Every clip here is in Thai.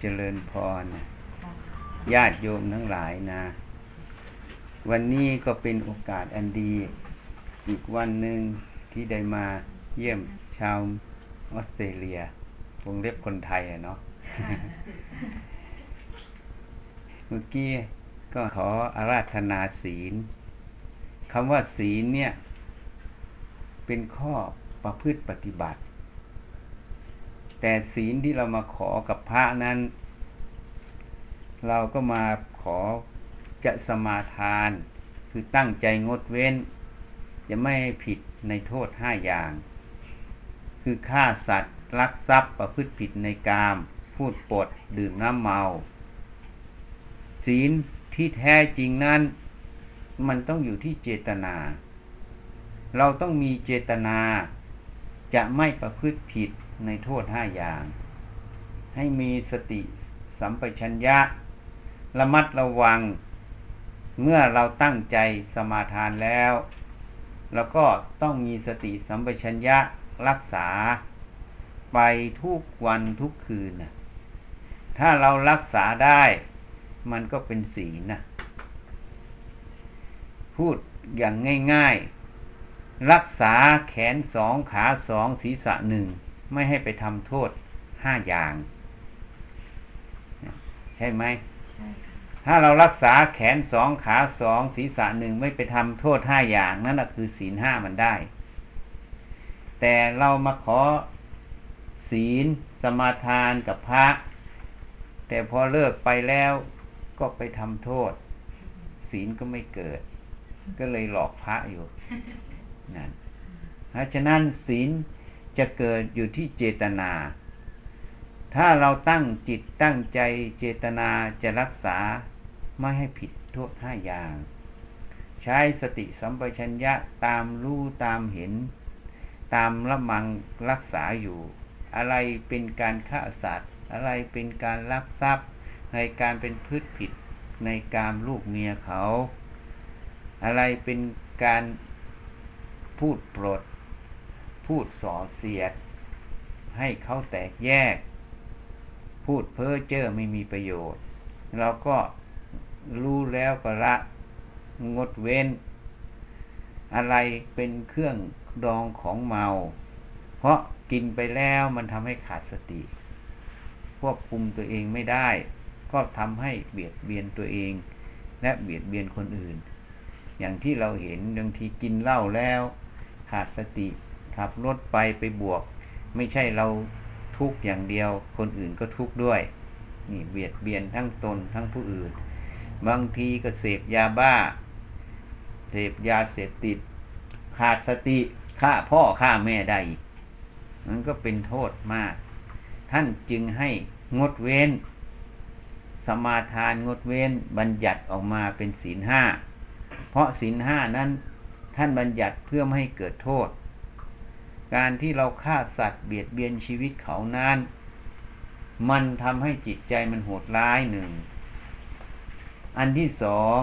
เจริญพรญาติโยมทั้งหลายนะ วันนี้ก็เป็นโอกาสอันดี อีกวันหนึ่งที่ได้มาเยี่ยมชาวออสเตรเลียวงเล็บคนไทยอะเนาะเมื่อกี้ก็ขออาราธนาศีลคำว่าศีลเนี่ย เป็นข้อประพฤติปฏิบัติ แต่ศีลที่เรามาขอกับพระนั้น เราก็มาขอจะสมาทาน คือตั้งใจงดเว้น จะไม่ผิดในโทษห้าอย่าง คือฆ่าสัตว์ลักทรัพย์ประพฤติผิดในกาม พูดปดดื่มน้ำเมา ศีลที่แท้จริงนั้น มันต้องอยู่ที่เจตนา เราต้องมีเจตนา จะไม่ประพฤติผิด ในโทษห้าอย่าง ให้มีสติสัมปชัญญะ ระมัดระวัง เมื่อเราตั้งใจสมาทานแล้ว แล้วก็ต้องมีสติสัมปชัญญะรักษา ไปทุกวันทุกคืนนะถ้าเรารักษาได้ มันก็เป็นศีลนะพูดอย่างง่าย ๆ รักษาแขนสองขาสองศีรษะหนึ่ง ไม่ให้ไปทำโทษห้าอย่าง ใช่ไหมถ้าเรารักษาแขนสองขาสองศีรษะหนึ่งไม่ไปทำโทษห้าอย่างนั่นแหะคือศีลห้ามันได้ แต่เรามาขอศีลสมาทานกับพระ แต่พอเลิกไปแล้วก็ไปทำโทษ ศีลก็ไม่เกิด ก็เลยหลอกพระอยู่นั่นเพราะฉะนั้นศีล จะเกิดอยู่ที่เจตนา ถ้าเราตั้งจิตตั้งใจเจตนาจะรักษาไม่ให้ผิดโทษห้าอย่าง ใช้สติสัมปชัญญะตามรู้ตามเห็น ตามละมังรักษาอยู่ อะไรเป็นการฆ่าสัตว์ อะไรเป็นการลักทรัพย์ ในการเป็นพืชผิดในการลูกเมียเขา อะไรเป็นการพูดปรด พูดส่อเสียด ให้เขาแตกแยก พูดเพ้อเจ้อไม่มีประโยชน์ เราก็รู้แล้วก็ละงดเว้น อะไรเป็นเครื่องดองของเมา เพราะกินไปแล้วมันทำให้ขาดสติ ควบคุมตัวเองไม่ได้ ก็ทำให้เบียดเบียนตัวเอง และเบียดเบียนคนอื่น อย่างที่เราเห็นบางทีกินเหล้าแล้ว ขาดสติ ขับรถไปไปบวก ไม่ใช่เราทุกอย่างเดียว คนอื่นก็ทุกข์ด้วย นี่เบียดเบียนทั้งตนทั้งผู้อื่น บางทีก็เสพยาบ้า เสพยาเสพติด ขาดสติฆ่าพ่อฆ่าแม่ได้มันก็เป็นโทษมาก ท่านจึงให้งดเว้น สมาทานงดเว้นบัญญัติออกมาเป็นศีลห้า เพราะศีลห้านั้นท่านบัญญัติเพื่อไม่ให้เกิดโทษ การที่เราฆ่าสัตว์เบียดเบียนชีวิตเขานั้น มันทำให้จิตใจมันโหดร้ายหนึ่ง อันที่สอง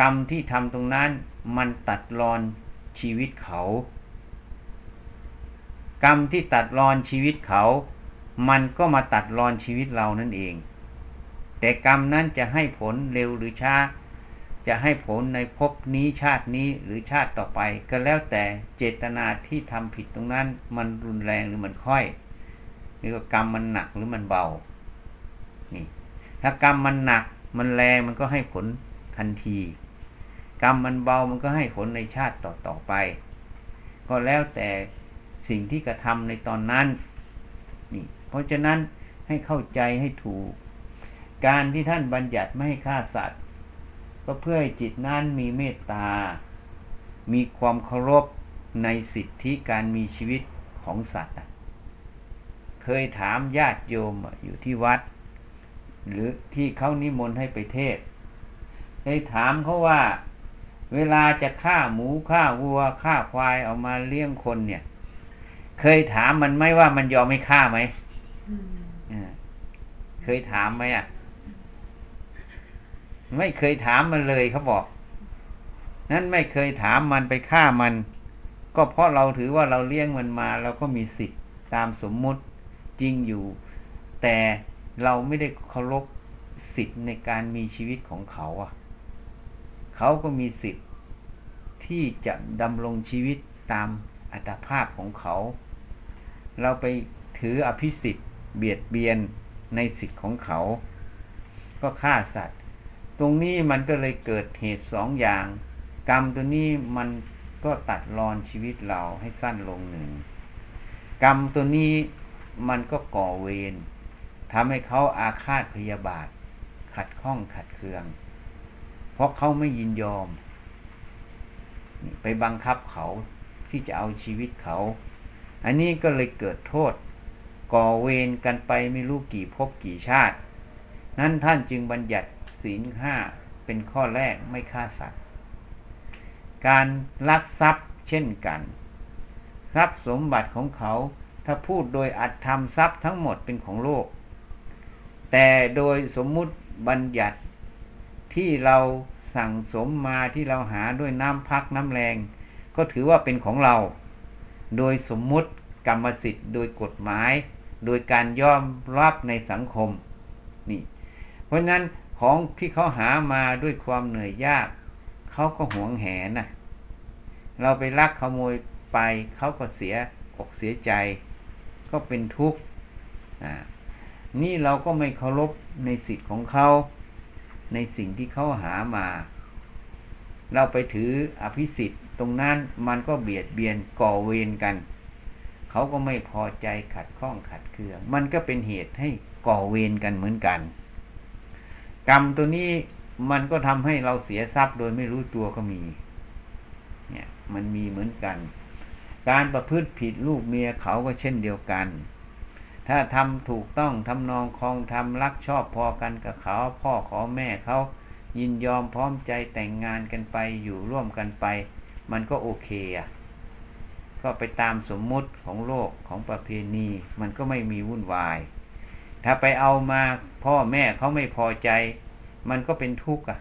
กรรมที่ทำตรงนั้นมันตัดรอนชีวิตเขา กรรมที่ตัดรอนชีวิตเขา มันก็มาตัดรอนชีวิตเรานั่นเอง แต่กรรมนั้นจะให้ผลเร็วหรือช้า จะให้ผลในภพนี้ชาตินี้หรือชาติต่อไป ก็แล้วแต่เจตนาที่ทำผิดตรงนั้น มันรุนแรงหรือมันค่อยหรือว่ากรรมมันหนักหรือมันเบานี่ถ้ากรรมมันหนักมันแรงมันก็ให้ผลทันที กรรมมันเบามันก็ให้ผลในชาติต่อต่อไป ก็แล้วแต่สิ่งที่กระทำในตอนนั้นนี่เพราะฉะนั้นให้เข้าใจให้ถูก การที่ท่านบัญญัติไม่ให้ฆ่าสัตว์ ก็เพื่อให้จิตนั้นมีเมตตา มีความเคารพในสิทธิการมีชีวิตของสัตว์ เคยถามญาติโยมอยู่ที่วัด หรือที่เขานิมนต์ให้ไปเทศได้ถามเขาว่า เวลาจะฆ่าหมูฆ่าวัวฆ่าควายเอามาเลี้ยงคนเนี่ย เคยถามมันไหมว่ามันยอมไม่ฆ่าไหมเคยถามไหมอะ ไม่เคยถามมันเลยเขาบอก นั้นไม่เคยถามมันไปฆ่ามัน ก็เพราะเราถือว่าเราเลี้ยงมันมา เราก็มีสิทธิ์ตามสมมุติจริงอยู่ แต่เราไม่ได้เคารพสิทธิ์ในการมีชีวิตของเขาอะ เขาก็มีสิทธิ์ที่จะดำรงชีวิตตามอัตภาพของเขา เราไปถืออภิสิทธิ์เบียดเบียนในสิทธิ์ของเขา ก็ฆ่าสัตว์ ตรงนี้มันก็เลยเกิดเหตุสองอย่าง กรรมตัวนี้มันก็ตัดรอนชีวิตเราให้สั้นลงหนึ่ง กรรมตัวนี้มันก็ก่อเวรทำให้เขาอาฆาตพยาบาท ขัดข้องขัดเคือง เพราะเขาไม่ยินยอม ไปบังคับเขาที่จะเอาชีวิตเขา อันนี้ก็เลยเกิดโทษ ก่อเวรกันไปไม่รู้กี่ภพกี่ชาติ นั้นท่านจึงบัญญัติ ศีลห้าเป็นข้อแรกไม่ฆ่าสัตว์ การลักทรัพย์เช่นกัน ทรัพย์สมบัติของเขาถ้าพูดโดยอัตธรรมทรัพย์ทั้งหมดเป็นของโลก แต่โดยสมมุติบัญญัติที่เราสั่งสมมาที่เราหาด้วยน้ำพักน้ำแรง ก็ถือว่าเป็นของเรา โดยสมมุติกรรมสิทธิ์ โดยกฎหมาย โดยการยอมรับในสังคมนี่เพราะนั้น ของที่เขาหามาด้วยความเหนื่อยยาก เขาก็หวงแหนนะเราไปลักขโมยไปเขาก็เสียอกเสียใจ ก็เป็นทุกข์นี่เราก็ไม่เคารพในสิทธิ์ของเขาในสิ่งที่เขาหามา เราไปถืออภิสิทธิ์ตรงนั้นมันก็เบียดเบียนก่อเวรกัน เขาก็ไม่พอใจขัดข้องขัดเคือง มันก็เป็นเหตุให้ก่อเวรกันเหมือนกัน กรรมตัวนี้มันก็ทำให้เราเสียทรัพย์โดยไม่รู้ตัวก็มี เนี่ย มันมีเหมือนกัน การประพฤติผิดลูกเมียเขาก็เช่นเดียวกัน ถ้าทำถูกต้องทำนองคองทำรักชอบพอกันกับเขา พ่อขอแม่เขายินยอมพร้อมใจแต่งงานกันไปอยู่ร่วมกันไป มันก็โอเคอะก็ไปตามสมมุติของโลกของประเพณี มันก็ไม่มีวุ่นวาย ถ้าไปเอามาพ่อแม่เขาไม่พอใจ มันก็เป็นทุกข์อะ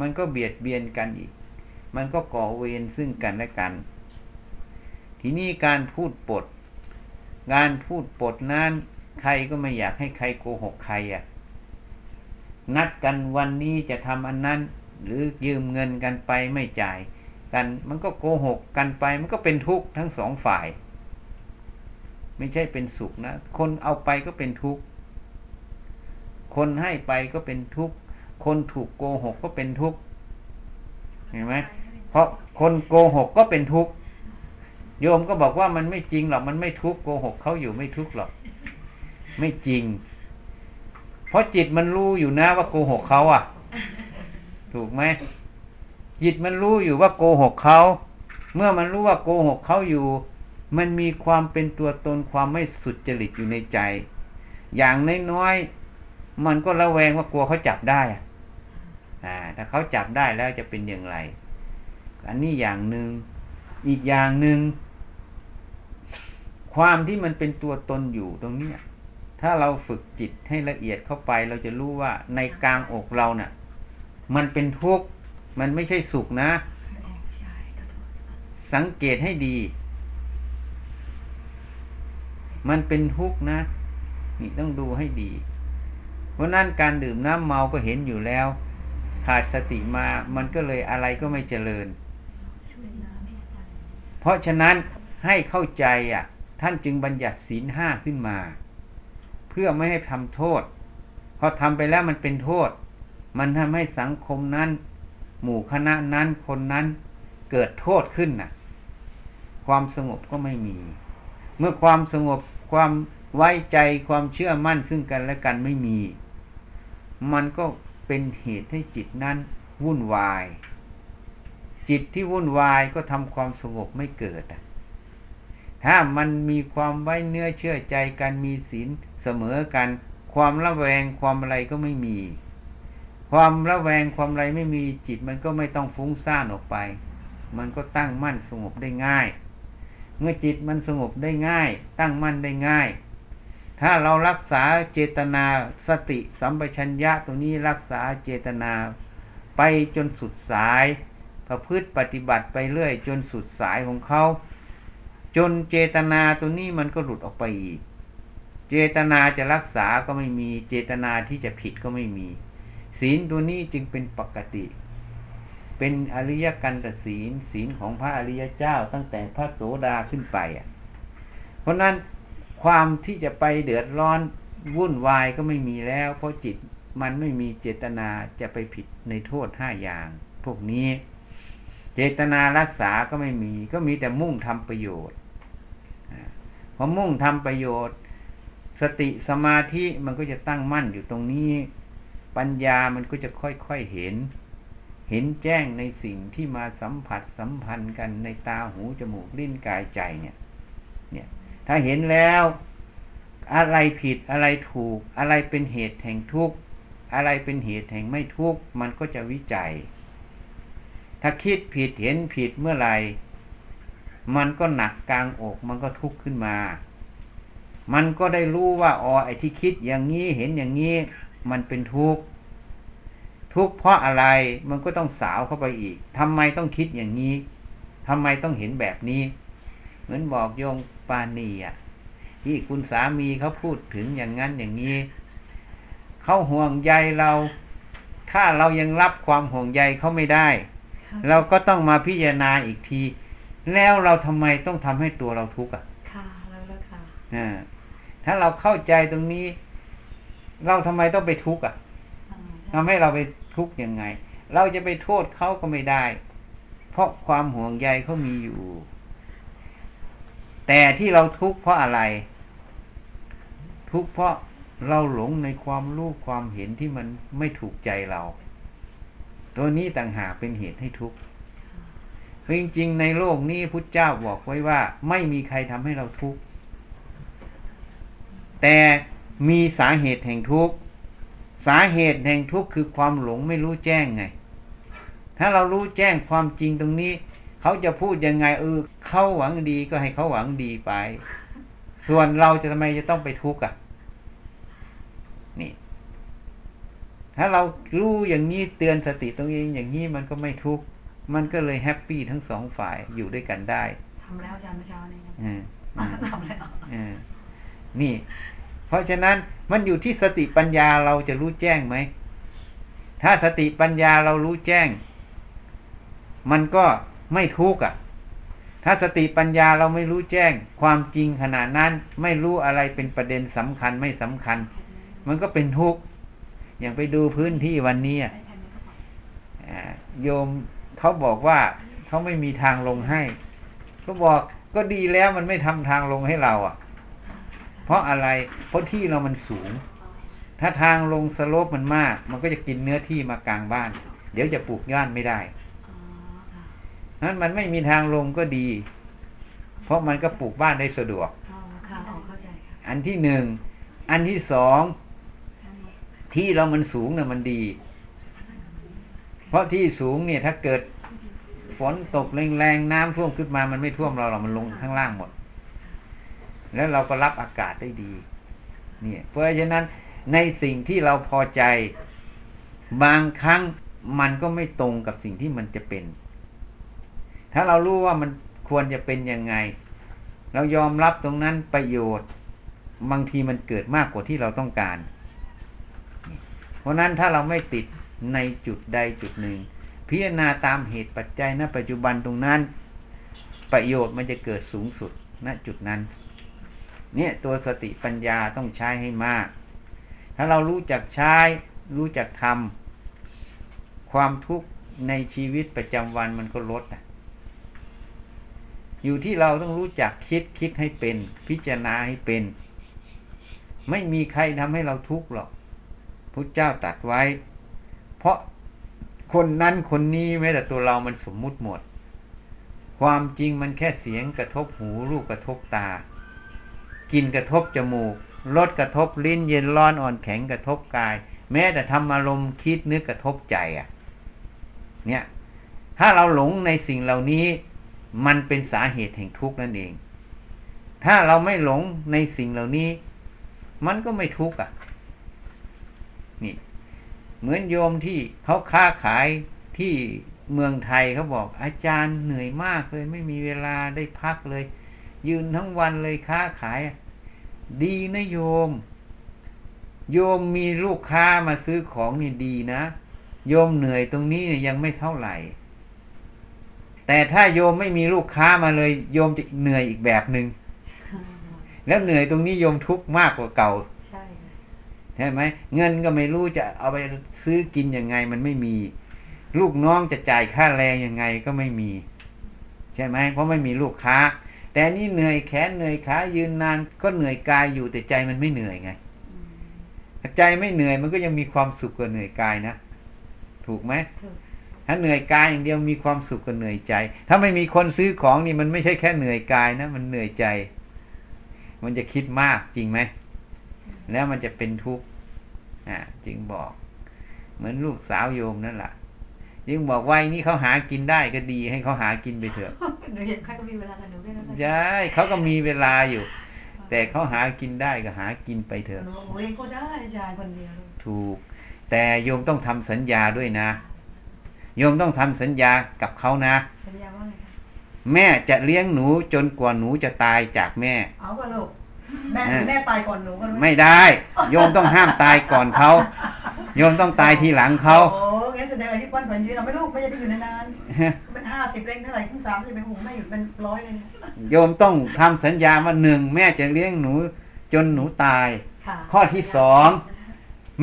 มันก็เบียดเบียนกันอีก มันก็ก่อเวรซึ่งกันและกัน ทีนี้การพูดปด งานพูดปดนั้นใครก็ไม่อยากให้ใครโกหกใครอะ นัดกันวันนี้จะทำอันนั้น หรือยืมเงินกันไปไม่จ่ายกันมันก็โกหกกันไปมันก็เป็นทุกข์ทั้งสองฝ่าย ไม่ใช่เป็นสุขนะ คนเอาไปก็เป็นทุกข์ คนให้ไปก็เป็นทุกข์ คนถูกโกหกก็เป็นทุกข์ เห็นไหมเพราะคนโกหกก็เป็นทุกข์ โยมก็บอกว่ามันไม่จริงหรอก มันไม่ทุกข์โกหกเขาอยู่ไม่ทุกข์หรอก ไม่จริง เพราะจิตมันรู้อยู่นะว่าโกหกเขาอะ ถูกไหมจิตมันรู้อยู่ว่าโกหกเขา เมื่อมันรู้ว่าโกหกเขาอยู่ มันมีความเป็นตัวตนความไม่สุดจริตอยู่ในใจ อย่างน้อยๆ มันก็ระแวงว่ากลัวเขาจับได้อ่าถ้าเขาจับได้แล้วจะเป็นอย่างไร อันนี้อย่างหนึ่งอีกอย่างหนึ่งความที่มันเป็นตัวตนอยู่ตรงนี้ถ้าเราฝึกจิตให้ละเอียดเข้าไป เราจะรู้ว่าในกลางอกเราเนะ่ะ มันเป็นทุกข์มันไม่ใช่สุขนะ สังเกตให้ดี มันเป็นทุกข์นะ นี่ต้องดูให้ดี เพราะนั้นการดื่มน้ำเมาก็เห็นอยู่แล้ว ขาดสติมามันก็เลยอะไรก็ไม่เจริญ เพราะฉะนั้นให้เข้าใจอะ ท่านจึงบัญญัติศีลห้าขึ้นมา เพื่อไม่ให้ทำโทษพอทำไปแล้วมันเป็นโทษ มันทำให้สังคมนั้น หมู่คณะนั้นคนนั้นเกิดโทษขึ้นน่ะ ความสงบก็ไม่มี เมื่อความสงบความไว้ใจความเชื่อมั่นซึ่งกันและกันไม่มี มันก็เป็นเหตุให้จิตนั้นวุ่นวาย จิตที่วุ่นวายก็ทำความสงบไม่เกิด ถ้ามันมีความไว้เนื้อเชื่อใจกันมีศีลเสมอกัน ความระแวงความอะไรก็ไม่มี ความระแวงความอะไรไม่มีจิตมันก็ไม่ต้องฟุ้งซ่านออกไป มันก็ตั้งมั่นสงบได้ง่าย เมื่อจิตมันสงบได้ง่าย ตั้งมั่นได้ง่าย ถ้าเรารักษาเจตนาสติสัมปชัญญะตรงนี้รักษาเจตนา ไปจนสุดสาย ประพฤติปฏิบัติไปเรื่อย จนสุดสายของเขา จนเจตนาตัวนี้มันก็หลุดออกไปอีก เจตนาจะรักษาก็ไม่มี เจตนาที่จะผิดก็ไม่มี ศีลตัวนี้จึงเป็นปกติ เป็นอริยกันตศีล ศีลของพระอริยเจ้าตั้งแต่พระโสดาขึ้นไปอะ เพราะนั้น ความที่จะไปเดือดร้อนวุ่นวายก็ไม่มีแล้ว เพราะจิตมันไม่มีเจตนาจะไปผิดในโทษห้าอย่าง พวกนี้ เจตนารักษาก็ไม่มี ก็มีแต่มุ่งทำประโยชน์พอมุ่งทำประโยชน์ สติสมาธิมันก็จะตั้งมั่นอยู่ตรงนี้ ปัญญามันก็จะค่อยๆเห็น เห็นแจ้งในสิ่งที่มาสัมผัสสัมพันธ์กันในตาหูจมูกลิ้นกายใจเนี่ย เนี่ย ถ้าเห็นแล้ว อะไรผิดอะไรถูก อะไรเป็นเหตุแห่งทุกข์อะไรเป็นเหตุแห่งไม่ทุกข์มันก็จะวิจัย ถ้าคิดผิดเห็นผิดเมื่อไหร่มันก็หนักกลางอกมันก็ทุกข์ขึ้นมา มันก็ได้รู้ว่าอ๋อไอ้ที่คิดอย่างนี้เห็นอย่างนี้ มันเป็นทุกข์ทุกข์เพราะอะไรมันก็ต้องสาวเข้าไปอีกทำไมต้องคิดอย่างนี้ทำไมต้องเห็นแบบนี้ เหมือนบอกโยง ปานีอะที่คุณสามีเขาพูดถึงอย่างนั้นอย่างนี้เขาห่วงใยเรา ถ้าเรายังรับความห่วงใยเขาไม่ได้ เราก็ต้องมาพิจารณาอีกที แล้วเราทำไมต้องทำให้ตัวเราทุกข์อะค่ะแล้วแล้วค่ะอ่าถ้าเราเข้าใจตรงนี้ เราทำไมต้องไปทุกข์อะอ่าทำให้เราไปทุกข์ยังไง เราจะไปโทษเขาก็ไม่ได้ เพราะความห่วงใยเขามีอยู่ แต่ที่เราทุกข์เพราะอะไร ทุกข์เพราะเราหลงในความรู้ความเห็นที่มันไม่ถูกใจเรา ตัวนี้ต่างหากเป็นเหตุให้ทุกข์จริงๆในโลกนี้พุทธเจ้าบอกไว้ว่า ไม่มีใครทำให้เราทุกข์แต่มีสาเหตุแห่งทุกข์สาเหตุแห่งทุกข์คือความหลงไม่รู้แจ้งไง ถ้าเรารู้แจ้งความจริงตรงนี้ เขาจะพูดยังไงเออเขาหวังดีก็ให้เขาหวังดีไป ส่วนเราจะทำไมจะต้องไปทุกข์อะ นี่ ถ้าเรารู้อย่างนี้เตือนสติตรงเองอย่างนี้มันก็ไม่ทุกข์มันก็เลยแฮปปี้ทั้งสองฝ่ายอยู่ด้วยกันได้ทำแล้วอาจารย์เมื่อเช้านี้อืมอืมทำแล้วอืมนี่ เพราะฉะนั้นมันอยู่ที่สติปัญญาเราจะรู้แจ้งไหม ถ้าสติปัญญาเรารู้แจ้ง มันก็ ไม่ทุกข์อะ ถ้าสติปัญญาเราไม่รู้แจ้ง ความจริงขนาดนั้น ไม่รู้อะไรเป็นประเด็นสำคัญไม่สำคัญ มันก็เป็นทุกข์อย่างไปดูพื้นที่วันนี้อะโยมเขาบอกว่าเขาไม่มีทางลงให้ ก็บอกก็ดีแล้วมันไม่ทำทางลงให้เราอะ เพราะอะไร เพราะที่เรามันสูง ถ้าทางลงสโลปมันมาก มันก็จะกินเนื้อที่มากลางบ้าน เดี๋ยวจะปลูกย่านไม่ได้ นั้นมันไม่มีทางลงก็ดี เพราะมันก็ปลูกบ้านได้สะดวกอ๋อค่ะอ๋อเข้าใจค่ะอันที่หนึ่ง อันที่สอง ที่เรามันสูงเนี่ยมันดี เพราะที่สูงเนี่ยถ้าเกิดฝนตกแรงๆน้ำท่วมขึ้นมามันไม่ท่วมเราหรอกมันลงข้างล่างหมด แล้วเราก็รับอากาศได้ดี เนี่ย เพราะฉะนั้นในสิ่งที่เราพอใจ บางครั้งมันก็ไม่ตรงกับสิ่งที่มันจะเป็น ถ้าเรารู้ว่ามันควรจะเป็นยังไง เรายอมรับตรงนั้นประโยชน์ บางทีมันเกิดมากกว่าที่เราต้องการ เพราะนั้นถ้าเราไม่ติดในจุดใดจุดหนึ่ง พิจารณาตามเหตุปัจจัยณปัจจุบันตรงนั้น ประโยชน์มันจะเกิดสูงสุดณจุดนั้น เนี่ยตัวสติปัญญาต้องใช้ให้มาก ถ้าเรารู้จักใช้ รู้จักทำความทุกข์ในชีวิตประจำวันมันก็ลดอะ อยู่ที่เราต้องรู้จักคิดคิดให้เป็น พิจารณาให้เป็น ไม่มีใครทำให้เราทุกข์หรอกพุทธเจ้าตัดไว้ เพราะคนนั้นคนนี้แม้แต่ตัวเรามันสมมุติหมด ความจริงมันแค่เสียงกระทบหูรูปกระทบตา กินกระทบจมูกรสกระทบลิ้นเย็นร้อนอ่อนแข็งกระทบกาย แม้แต่ทำอารมณ์คิดนึกกระทบใจอะ เนี่ย ถ้าเราหลงในสิ่งเหล่านี้ มันเป็นสาเหตุแห่งทุกข์นั่นเอง ถ้าเราไม่หลงในสิ่งเหล่านี้ มันก็ไม่ทุกข์อะ นี่ เหมือนโยมที่เขาค้าขายที่เมืองไทยเขาบอกอาจารย์เหนื่อยมากเลย ไม่มีเวลาได้พักเลย ยืนทั้งวันเลยค้าขาย ดีนะโยม โยมมีลูกค้ามาซื้อของนี่ดีนะ โยมเหนื่อยตรงนี้ยังไม่เท่าไหร่ แต่ถ้าโยมไม่มีลูกค้ามาเลย โยมจะเหนื่อยอีกแบบหนึง่งแล้วเหนื่อยตรงนี้โยมทุกข์มากกว่าเก่าใช่ค่ะใช่ไหมเงินก็ไม่รู้จะเอาไปซื้อกินยังไงมันไม่มี ลูกน้องจะจ่ายค่าแรงยังไงก็ไม่มี ใช่ไหมเพราะไม่มีลูกค้า แต่นี่เหนื่อยแขนเหนื่อยขายืนนานก็เหนื่อยกายอยู่แต่ใจมันไม่เหนื่อยไงอืมถ้าใจไม่เหนื่อยมันก็ยังมีความสุขกว่าเหนื่อยกายนะถูกไหมถูก ถ้าเหนื่อยกายอย่างเดียวมีความสุขกว่าเหนื่อยใจ ถ้าไม่มีคนซื้อของนี่มันไม่ใช่แค่เหนื่อยกายนะ มันเหนื่อยใจ มันจะคิดมากจริงไหมแล้วมันจะเป็นทุกข์อ่าจึงบอก เหมือนลูกสาวโยมนั่นแหละจึงบอกว่าไอ้นี่เขาหากินได้ก็ดีให้เขาหากินไปเถอะหนูเห็นใครก็มีเวลากับหนูด้วยนะใช่เขาก็มีเวลาอยู่ แต่เขาหากินได้ก็หากินไปเถอะหนูบอกเองก็ได้อาจารย์คนเดียวถูก แต่โยมต้องทำสัญญาด้วยนะ โยมต้องทำสัญญากับเขานะสัญญาว่าไงคะแม่จะเลี้ยงหนูจนกว่าหนูจะตายจากแม่ เอาก็ลูกแม่อ่าแม่ตายก่อนหนูก็รู้ไม่ได้ โยมต้องห้ามตายก่อนเขาโยมต้องตายทีหลังเขาโอ้งั้นแสดงอายุวันผ่านยืนเราไม่ลูกไม่จะได้อยู่นานๆเป็นห้าสิบเร่งเท่าไหร่ขึ้นสามสิบเป็นหูไม่อยู่เป็นร้อยเลยเนี่ยโยมต้องทำสัญญาว่าหนึ่งแม่จะเลี้ยงหนูจนหนูตายค่ะข้อที่สอง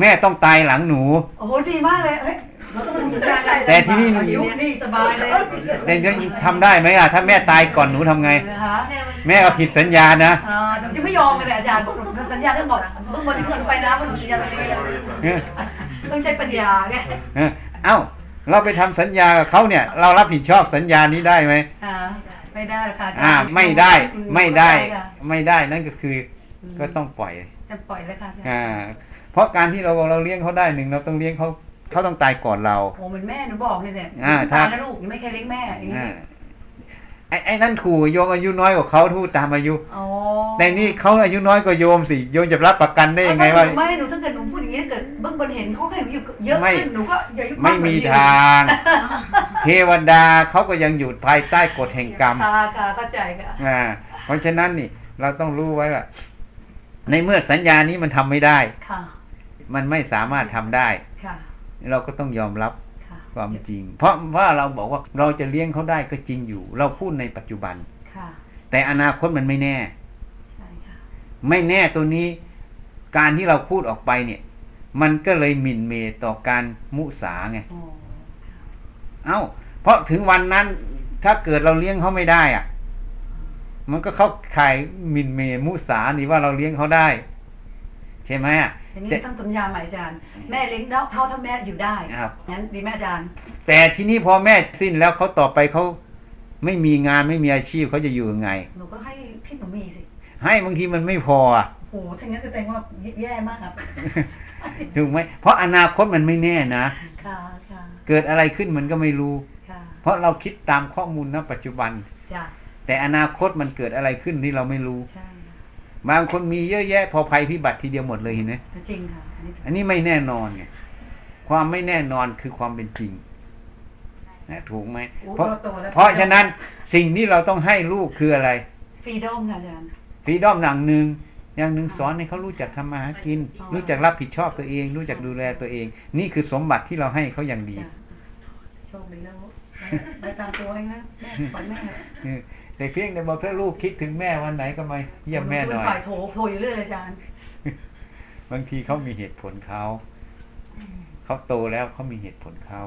แม่ต้องตายหลังหนู โอ้โหดีมากเลยเฮ้ย เราต้องมาทำสัญญากันแต่ที่นี่อายุนี่สบายเลยแต่ยังทำได้ไหมอะ ถ้าแม่ตายก่อนหนูทำไงนะคะแม่ก็ผิดสัญญานะอ่าหนูจะไม่ยอมกันเลยอาจารย์หนูสัญญาต้องบอกเมื่อวันที่คนไปนะวันสัญญาตรงนี้เออต้องใช้ปัญญาไงเออเอ้า เราไปทำสัญญากับเขาเนี่ย เรารับผิดชอบสัญญานี้ได้ไหมอ่าไม่ได้หรอกค่ะอ่า ไม่ได้ไม่ได้ค่ะไม่ได้นั่นก็คือ ก็ต้องปล่อยจะปล่อยเลยค่ะอาจารย์อ่าเพราะการที่เราเราเลี้ยงเขาได้หนึ่งเราต้องเลี้ยงเขา เขาต้องตายก่อนเราโอ้เหมือนแม่หนูบอกเลยเนี่ยอ่าตายถ้านะลูกยังไม่เคยเลี้ยงแม่อย่างนี้อ่าไอ้ไอ้นั่นขู่โยมอายุน้อยกว่าเขาทูตตามอายุอ๋อแต่นี่เขาอายุน้อยกว่าโยมสิโยมจะรับประกันได้ยังไงว่าไม่หนูถ้าเกิดหนูพูดอย่างนี้เกิดเบื้องบนเห็นเขาให้หนูอยู่เยอะไม่ขึ้นหนูก็อย่ายุบไม่มีทาง เทวดาเขาก็ยังอยู่ภายใต้กฎแห่งกรรมค่ะค่ะเข้าใจค่ะอ่าเพราะฉะนั้นนี่ เราต้องรู้ไว้ว่าในเมื่อสัญญานี้มันทำไม่ได้ค่ะมันไม่สามารถทำได้ค่ะ เราก็ต้องยอมรับค่ะความจริง เพราะว่าเราบอกว่าเราจะเลี้ยงเขาได้ก็จริงอยู่ เราพูดในปัจจุบันค่ะแต่อนาคตมันไม่แน่ใช่ค่ะไม่แน่ตัวนี้ การที่เราพูดออกไปเนี่ย มันก็เลยหมิ่นเมย์ต่อการมุสาไงอ๋อเอ้า เพราะถึงวันนั้น ถ้าเกิดเราเลี้ยงเขาไม่ได้ อะ มันก็เข้าข่ายหมิ่นเมย์มุสานี่ว่าเราเลี้ยงเขาได้ ใช่ไหมอะทีนี้แต่ต้องสัญญาใหม่อาจารย์ แม่เลี้ยงเท่าเท่าถ้าแม่อยู่ได้ครับงั้นดีแม่อาจารย์ แต่ทีนี้พอแม่สิ้นแล้วเขาต่อไปเขาไม่มีงานไม่มีอาชีพเขาจะอยู่ยังไงหนูก็ให้ที่หนูมีสิให้บางทีมันไม่พออะโอ้โหถ้างั้นแสดงว่าแย่มากครับถูกไหมเพราะอนาคตมันไม่แน่นะค่ะค่ะเกิดอะไรขึ้นมันก็ไม่รู้ค่ะเพราะเราคิดตามข้อมูลณปัจจุบันจ้ะแต่อนาคตมันเกิดอะไรขึ้นที่เราไม่รู้ใช่ค่ะ บางคนมีเยอะแยะ พอภัยพิบัติทีเดียวหมดเลยเห็นไหมจริงค่ะอันนี้อันนี้ไม่แน่นอนไงความไม่แน่นอนคือความเป็นจริงนะถูกไหมโอ้เพราะเราโตแล้วเพราะฉะนั้นสิ่งที่เราต้องให้ลูกคืออะไรฟรีดอมค่ะอาจารย์ฟรีดอมหนังหนึ่งอย่างหนึ่งสอนให้เขารู้จักทำมาหากินอ๋อรู้จักรับผิดชอบตัวเอง รู้จักดูแลตัวเอง นี่คือสมบัติที่เราให้เขาอย่างดีจ้ะโชคดีแล้วไปตามตัวเองนะแม่ปล่อยแม่เออ แต่เพียงแต่บอกถ้าลูกคิดถึงแม่วันไหนก็มาเยี่ยมแม่หน่อยฝ่ายโถโถอยู่เรื่อยเลยอาจารย์บางทีเขามีเหตุผลเขาเขาโตแล้วเขามีเหตุผลเขา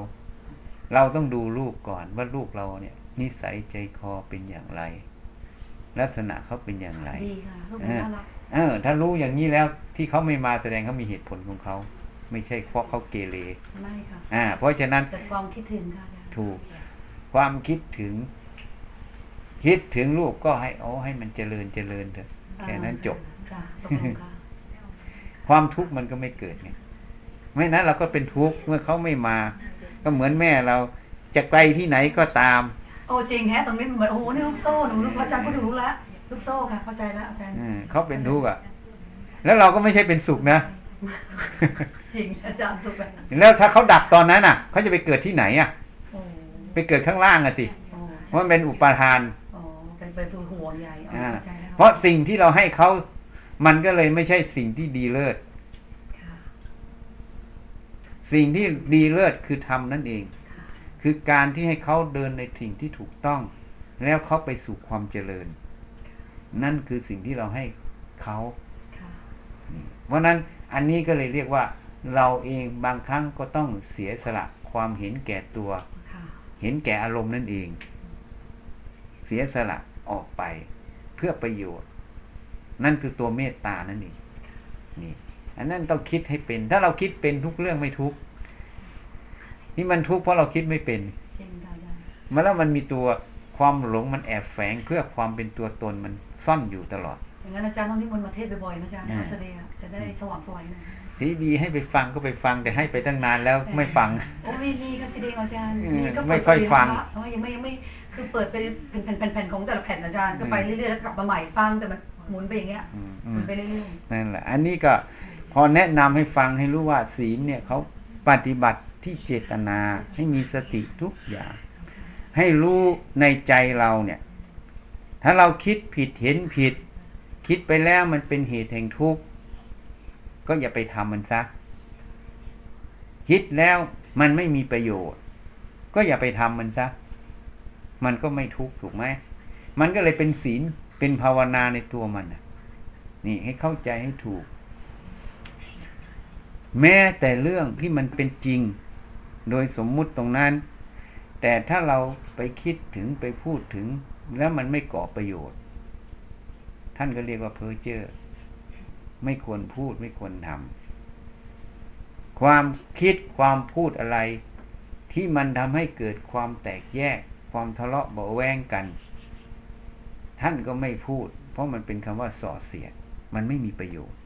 เราต้องดูลูกก่อนว่าลูกเราเนี่ย นิสัยใจคอเป็นอย่างไร ลักษณะเขาเป็นอย่างไรดีค่ะลูกน่ารักเออ ถ้ารู้อย่างนี้แล้วที่เขาไม่มาแสดงเขามีเหตุผลของเขาไม่ใช่เพราะเขาเกเรไม่ค่ะอ่า เพราะฉะนั้นแต่ความคิดถึงค่ะอาจารย์ถูก ความคิดถึง คิดถึงลูกก็ให้โอ้ให้มันเจริญเจริญเถอะแค่นั้นจบค่ะตกลงค่ะความทุกข์มันก็ไม่เกิดไงไม่นั้นเราก็เป็นทุกข์เมื่อเขาไม่มา ก็เหมือนแม่เราจะไกลที่ไหนก็ตาม โอ้จริงแฮะตรงนี้มันเหมือนโอ้โหนี่ลูกโซ่หนูลูกอาจารย์ก็รู้แล้วลูกโซ่ค่ะเข้าใจแล้วอาจารย์อืมเขาเป็นทุกข์อะ แล้วเราก็ไม่ใช่เป็นสุขนะจริงอาจารย์ถูกแบบแล้วถ้าเขาดับตอนนั้นอะเขาจะไปเกิดที่ไหนอะโอ้ไปเกิดข้างล่างอะสิโอ้เพราะมันเป็นอุปาทาน อ๋อเป็นเป็นห่วงใหญ่อ๋ออ่าเข้าใจแล้วเพราะสิ่งที่เราให้เขามันก็เลยไม่ใช่สิ่งที่ดีเลิศค่ะสิ่งที่ดีเลิศคือทำนั่นเองค่ะคือการที่ให้เขาเดินในสิ่งที่ถูกต้อง แล้วเขาไปสู่ความเจริญ นั่นคือสิ่งที่เราให้เขาค่ะเพราะนั้นอันนี้ก็เลยเรียกว่า เราเองบางครั้งก็ต้องเสียสละความเห็นแก่ตัวค่ะเห็นแก่อารมณ์นั่นเอง เสียสละ ออกไปเพื่อประโยชน์ นั่นคือตัวเมตตานั่นเองนี่ อันนั้นต้องคิดให้เป็น ถ้าเราคิดเป็นทุกเรื่องไม่ทุกข์นี่มันทุกข์เพราะเราคิดไม่เป็นเช่นค่ะอาจารย์มาแล้วมันมีตัวความหลงมันแอบแฝงเพื่อความเป็นตัวตนมันซ่อนอยู่ตลอดอย่างนั้นอาจารย์ต้องนิมนต์มาเทศน์บ่อยๆนะอาจารย์อ่าอัสเดย์จะได้สว่างสวยหนะสีดีให้ไปฟังก็ไปฟังแต่ให้ไปตั้งนานแล้วไม่ฟัง โอ้ไม่มีค่ะซีดีอาจารย์เออนี่ก็ไม่เปิดค่อยฟังเรีนพระเออยังไม่ยังไม่ คือเปิดเป็นแผ่นๆๆของแต่ละแผ่นอาจารย์ก็ไปเรื่อยๆแล้วกลับมาใหม่ฟังแต่มันหมุนไปอย่างเงี้ยอืมหมุนไปเรื่อยนั่นแหละ อันนี้ก็พอแนะนำให้ฟังให้รู้ว่าศีลเนี่ยเขาปฏิบัติที่เจตนาให้มีสติทุกอย่าง ให้รู้ในใจเราเนี่ย ถ้าเราคิดผิดเห็นผิด คิดไปแล้วมันเป็นเหตุแห่งทุกข์ก็อย่าไปทำมันซะคิดแล้วมันไม่มีประโยชน์ ก็อย่าไปทำมันซะ มันก็ไม่ทุกข์ถูกไหมมันก็เลยเป็นศีลเป็นภาวนาในตัวมันนี่ให้เข้าใจให้ถูก แม้แต่เรื่องที่มันเป็นจริง โดยสมมุติตรงนั้น แต่ถ้าเราไปคิดถึงไปพูดถึง แล้วมันไม่ก่อประโยชน์ ท่านก็เรียกว่าเพ้อเจ้อไม่ควรพูดไม่ควรทำความคิดความพูดอะไร ที่มันทำให้เกิดความแตกแยก ความทะเลาะเบาแวงกัน ท่านก็ไม่พูด เพราะมันเป็นคำว่าส่อเสียด มันไม่มีประโยชน์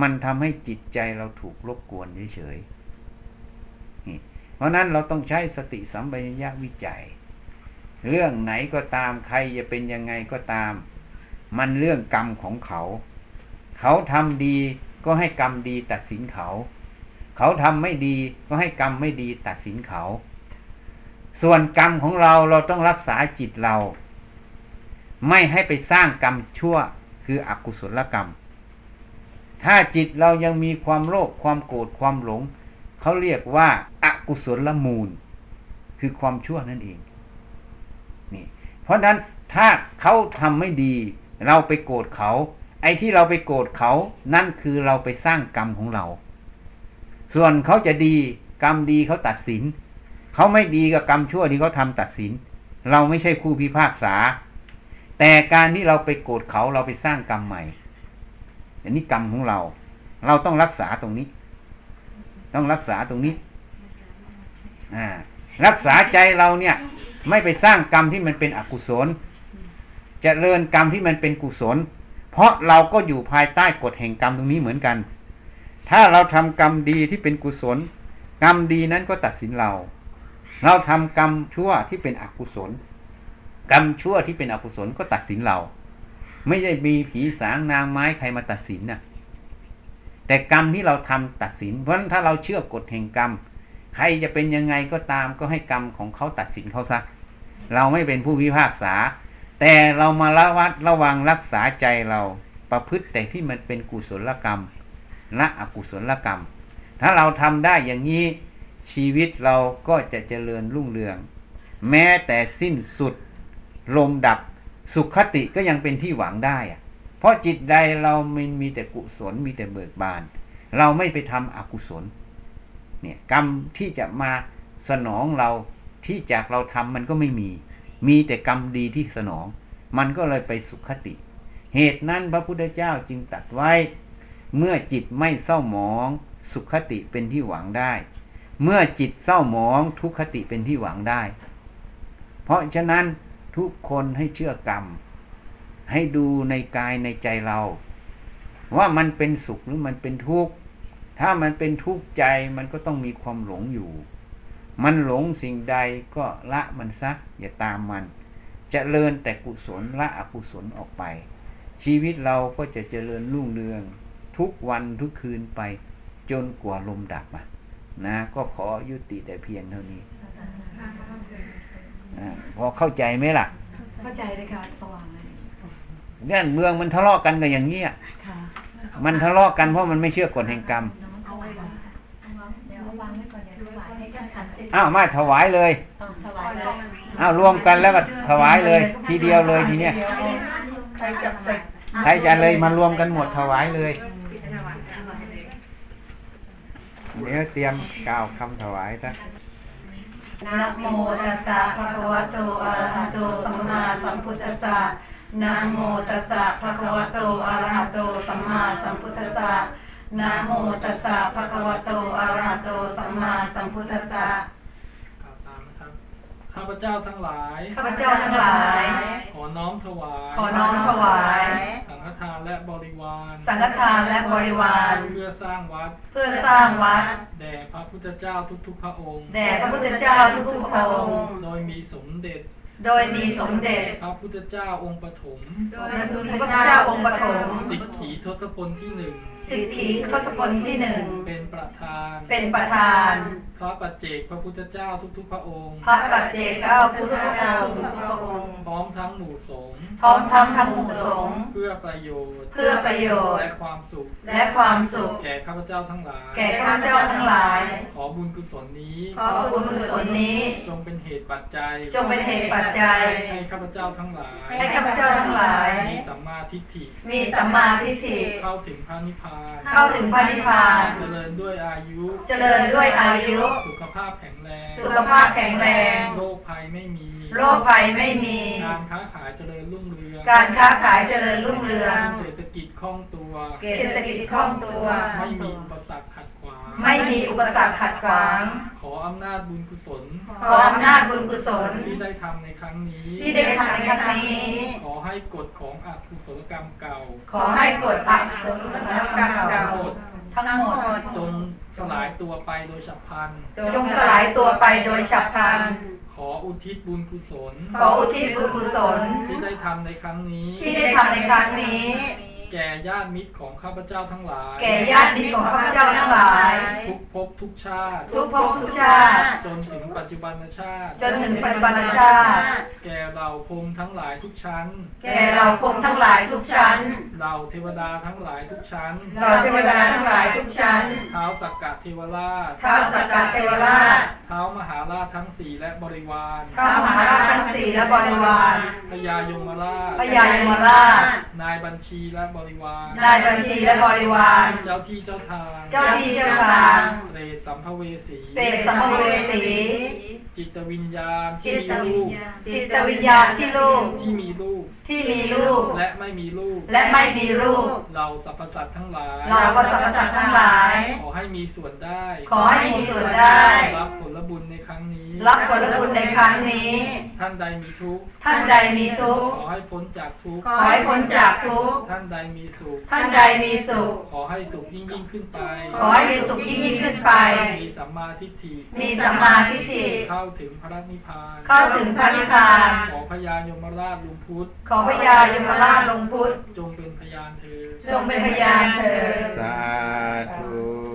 มันทำให้จิตใจเราถูกรบกวนเฉยๆเพราะนั้นเราต้องใช้สติสัมปชัญญะวิจัย เรื่องไหนก็ตามใครจะเป็นยังไงก็ตาม มันเรื่องกรรมของเขา เขาทำดีก็ให้กรรมดีตัดสินเขา เขาทำไม่ดีก็ให้กรรมไม่ดีตัดสินเขา ส่วนกรรมของเราเราต้องรักษาจิตเรา ไม่ให้ไปสร้างกรรมชั่วคืออกุศลกรรม ถ้าจิตเรายังมีความโลภความโกรธความหลง เขาเรียกว่าอากุศลมูล คือความชั่วนั่นเองนี่เพราะฉะนั้นถ้าเขาทำไม่ดี เราไปโกรธเขา ไอ้ที่เราไปโกรธเขา นั่นคือเราไปสร้างกรรมของเรา ส่วนเขาจะดีกรรมดีเขาตัดสิน เขาไม่ดีกับกรรมชั่วที่เขาทำตัดสิน เราไม่ใช่ผู้พิพากษา แต่การที่เราไปโกรธเขาเราไปสร้างกรรมใหม่ อันนี้กรรมของเรา เราต้องรักษาตรงนี้ ต้องรักษาตรงนี้อ่ารักษาใจเราเนี่ย ไม่ไปสร้างกรรมที่มันเป็นอกุศลจะเริญกรรมที่มันเป็นกุศล เพราะเราก็อยู่ภายใต้กฎแห่งกรรมตรงนี้เหมือนกัน ถ้าเราทำกรรมดีที่เป็นกุศล กรรมดีนั้นก็ตัดสินเรา เราทำกรรมชั่วที่เป็นอกุศล กรรมชั่วที่เป็นอกุศลก็ตัดสินเรา ไม่ใช่มีผีสางนางไม้ใครมาตัดสินนะแต่กรรมที่เราทำตัดสิน เพราะฉะนั้นถ้าเราเชื่อกฎแห่งกรรม ใครจะเป็นยังไงก็ตามก็ให้กรรมของเขาตัดสินเขาซะเราไม่เป็นผู้พิพากษา แต่เรามาละวัดระวังรักษาใจเราประพฤติแต่ที่มันเป็นกุศลกรรมละอกุศลกรรม ถ้าเราทำได้อย่างนี้ ชีวิตเราก็จะเจริญรุ่งเรือง แม้แต่สิ้นสุด ลมดับสุขคติก็ยังเป็นที่หวังได้อะเพราะจิตใดเรามันมีแต่กุศลมีแต่เบิกบาน เราไม่ไปทำอกุศล เนี่ยกรรมที่จะมาสนองเราที่จากเราทำมันก็ไม่มี มีแต่กรรมดีที่สนอง มันก็เลยไปสุขคติ เหตุนั้นพระพุทธเจ้าจึงตัดไว้ เมื่อจิตไม่เศร้าหมอง สุขคติเป็นที่หวังได้ เมื่อจิตเศร้าหมองทุกขติเป็นที่หวังได้ เพราะฉะนั้นทุกคนให้เชื่อกรรม ให้ดูในกายในใจเรา ว่ามันเป็นสุขหรือมันเป็นทุกข์ถ้ามันเป็นทุกข์ใจมันก็ต้องมีความหลงอยู่ มันหลงสิ่งใดก็ละมันซะอย่าตามมันจเจริญแต่กุศลละอกุศลออกไป ชีวิตเราก็จะเจริญรุ่งเรือง ทุกวันทุกคืนไปจนกว่าลมดับอะ นะ ก็ขอยุติแต่เพียงเท่านี้อ่าพอเข้าใจไหมล่ะ เข้าใจเลยค่ะสว่างเลยเนี่ยเมืองมันทะเลาะกันกันอย่างเงี้ยค่ะมันทะเลาะกันเพราะมันไม่เชื่อกฎแห่งกรรมเอาไว้ก่อนเดี๋ยวเอาวางไว้ก่อนเดี๋ยวถวายให้ท่านฉันเสร็จอ้าวมาถวายเลยเอาถวายเลยอ้าวรวมกันแล้วก็ถวายเลย ทีเดียวเลยทีเนี้ยใครจับใส่ใครจะเลยมารวมกันหมดถวายเลย เดี๋ยวเตรียมกล่าวคำถวายซะนะโมตัสสะภะคะวะโตอะระหะโตสัมมาสัมพุทธัสสะนะโมตัสสะภะคะวะโตอะระหะโตสัมมาสัมพุทธัสสะนะโมตัสสะภะคะวะโตอะระหะโตสัมมาสัมพุทธัสสะกล่าวตามนะครับข้าพเจ้าทั้งหลาย ข้าพเจ้าทั้งหลาย ขอน้อมถวาย ขอน้อมถวายสัง ฆทานและบริวาร สังฆทานและบริวาร เพื่อสร้างวัด เพื่อสร้างวัด แด่พระพุทธเจ้าทุกๆพระองค์ แด่พระพุทธเจ้าทุกๆพระองค์ โดยมีสมเด็จ โดยมีสมเด็จ พระพุทธเจ้าองค์ปฐมโดยพระพุทธเจ้าองค์ปฐมสิกขีทศพลที่หนึ่งสิทธิทศพลที่หนึ่งเป็นประธาน เป็นประธาน พระปัจเจกพระพุทธเจ้าทุกๆพระองค์ พระปัจเจกเก้าพุทธเจ้าทุกพระองค์ พร้อมทั้งหมู่สงฆ์ พร้อมทั้งทั้งหมู่สงฆ์ เพื่อประโยชน์ เพื่อประโยชน์ และความสุข และความสุข แก่ข้าพเจ้าทั้งหลาย แก่ข้าพเจ้าทั้งหลาย ขอบุญกุศลนี้ ขอบุญกุศลนี้ จงเป็นเหตุปัจจัย จงเป็นเหตุปัจจัย ให้ข้าพเจ้าทั้งหลาย ให้ข้าพเจ้าทั้งหลาย มีสัมมาทิฏฐิ มีสัมมาทิฏฐิ เข้าถึงพระนิพพานเข้าถึงพระนิพพาน เจริญด้วยอายุ เจริญด้วยอายุ สุขภาพแข็งแรง สุขภาพแข็งแรง โรคภัยไม่มี โรคภัยไม่มี การค้าขายเจริญรุ่งเรือง การค้าขายเจริญรุ่งเรือง เศรษฐกิจคล่องตัว เศรษฐกิจคล่องตัว ไม่มีอุปสรรคขัดขวาง ไม่มีอุปสรรคขัดขวางข ออำนาจบุญกุศล ขออำนาจบุญกุศล ที่ได้ทำในครั้งนี้ ที่ได้ทำในครั้งนี้ ขอให้กฎของอกุศลกรรมเก่า ขอให้กดอักษรกรรมเก่าทั้งหมดจงสลายตัวไปโดยฉับพลันจงสลายตัวไปโดยฉับพลัน ขออุทิศบุญกุศล ขออุทิศบุญกุศล ที่ได้ทำในครั้งนี้ ที่ได้ทำในครั้งนี้ แก่ญาติมิตรของข้าพเจ้าทั้งหลาย แก่ญาติมิตรของข้าพเจ้าทั้งหลาย ทุกภพทุกชาติ ทุกภพทุกชาติ จนถึงปัจจุบันชาติ จนถึงปัจจุบันชาติ แก่เราพรหมทั้งหลายทุกชั้น แก่เราพรหมทั้งหลายทุกชั้นเราเทวดาทั้งหลายทุกชั้นเราเทวดาทั้งหลายทุกชั้น เท้าสักกะเทวราชท้าวสักการเทวราช เท้ามหาราชทั้งสี่และบริวารท้าวมหาราชทั้งสี่และบริวาร พญายมราช พญายมราช นายบัญชีและบริวารนายบัญชีและบริวาร เจ้าที่เจ้าทาง เจ้าที่เจ้าทาง เปรตสัมภเวสี เปรตสัมภเวสี จิตวิญญาณจิที่ตมีวิลูญกญาณจิตวิญญาณที่ลูก ที่มีลูก ที่มีลูก และไม่มีลูก และไม่มีลูก เราสรรพสัตว์ทั้งหลาย เราก็สรรพสัตว์ทั้งหลาย ขอให้มีส่วนได้ ขอให้มีส่วนได้ รับผลบุญในครั้งนี้ รับผลบุญในครั้งนี้ ท่านใดมีทุกข์ท่านใดมีทุกข์ขอให้พ้นจากทุกข์ขอให้พ้นจากทุกข์ท่านใดมีสุข ท่านใดมีสุข ขอให้สุขยิ่งยิ่งขึ้นไป ขอให้มีสุขยิ่งยิ่งขึ้นไป มีสัมมาทิฏฐิมีสัมมาทิฏฐิเข้าถึงพระนิพพาน เข้าถึงพระนิพพานขอพญายมราชลุงพุทธขอพญายมราชลงพุทธจงเป็นพยานเธอญจงเป็นพยานเถิดสาธุ